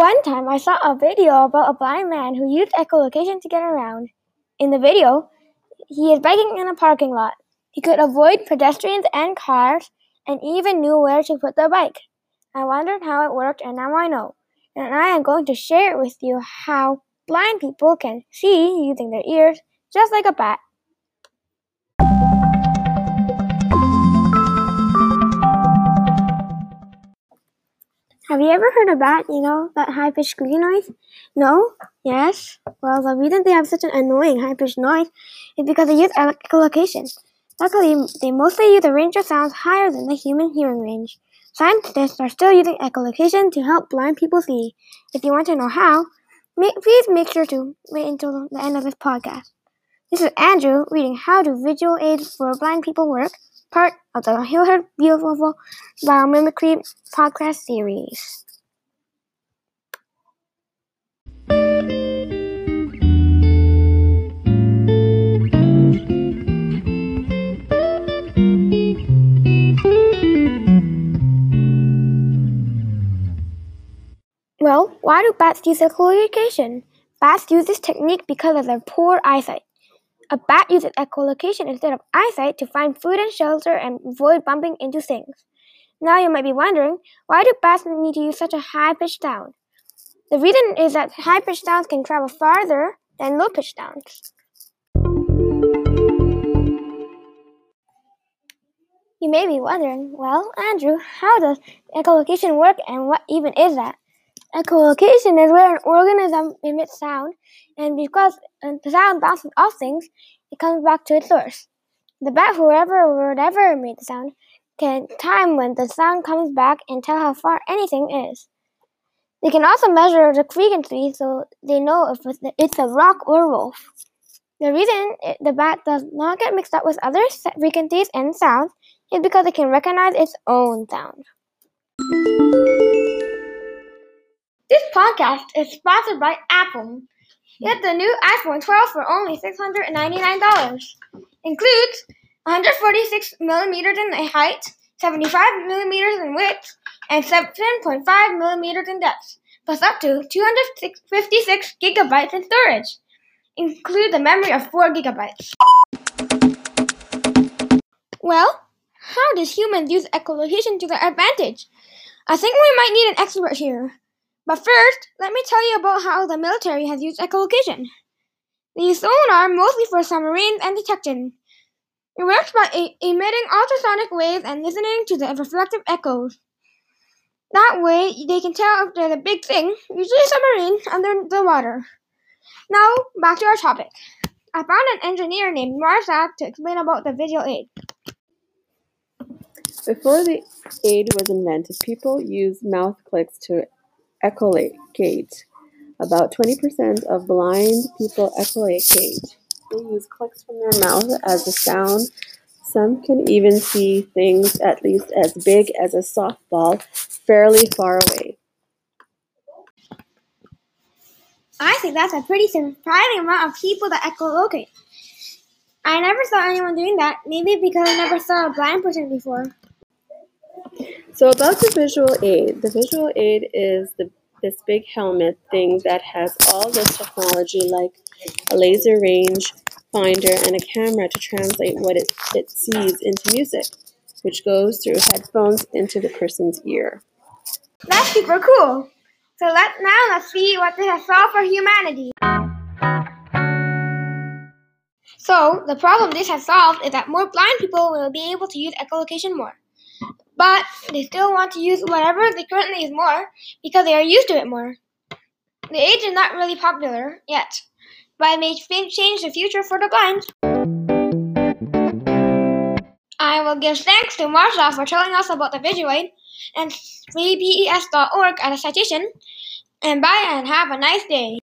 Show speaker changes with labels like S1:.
S1: One time I saw a video about a blind man who used echolocation to get around. In the video, he is biking in a parking lot. He could avoid pedestrians and cars and even knew where to put the bike. I wondered how it worked and now I know. And I am going to share with you how blind people can see using their ears just like a bat. Have you ever heard a bat, you know, that high pitched squeaky noise? No? Yes? Well, the reason they have such an annoying high pitched noise is because they use echolocation. Luckily, they mostly use a range of sounds higher than the human hearing range. Scientists are still using echolocation to help blind people see. If you want to know how, please make sure to wait until the end of this podcast. This is Andrew reading How Do Visual Aids for Blind People Work part of the Hillhead Beautiful Biomimicry podcast series. Well, why do bats use echolocation? Bats use this technique because of their poor eyesight. A bat uses echolocation instead of eyesight to find food and shelter and avoid bumping into things. Now you might be wondering, why do bats need to use such a high-pitched sound? The reason is that high-pitched sounds can travel farther than low-pitched sounds. You may be wondering, well, Andrew, how does echolocation work and what even is that? Echolocation is where an organism emits sound, and because the sound bounces off things, it comes back to its source. The bat, whoever or whatever made the sound, can time when the sound comes back and tell how far anything is. They can also measure the frequency so they know if it's a rock or a wolf. The reason it, the bat does not get mixed up with other frequencies and sounds is because it can recognize its own sound. Podcast is sponsored by Apple. Get the new iPhone 12 for only $699. Includes 146 millimeters in height, 75 millimeters in width, and 7.5 millimeters in depth, plus up to 256 gigabytes in storage. Include the memory of 4 gigabytes. Well, how does humans use echolocation to their advantage? I think we might need an expert here. But first, let me tell you about how the military has used echolocation. They use sonar mostly for submarines and detection. It works by emitting ultrasonic waves and listening to the reflective echoes. That way, they can tell if there's a big thing, usually a submarine, under the water. Now, back to our topic. I found an engineer named Marsha to explain about the visual aid.
S2: Before the aid was invented, people used mouth clicks to echolocate. About 20% of blind people echolocate. They use clicks from their mouth as a sound. Some can even see things at least as big as a softball fairly far away.
S1: I think that's a pretty surprising amount of people that echolocate. I never saw anyone doing that, maybe because I never saw a blind person before.
S2: So about the visual aid, the visual aid is the this big helmet thing that has all this technology like a laser range finder and a camera to translate what it, it sees into music, which goes through headphones into the person's ear.
S1: That's super cool. So let now let's see what this has solved for humanity. So the problem this has solved is that more blind people will be able to use echolocation more but they still want to use whatever they currently use more because they are used to it more. The age is not really popular yet, but it may change the future for the blind. I will give thanks to Marsha for telling us about the visual aid and freepes.org as a citation. And bye and have a nice day.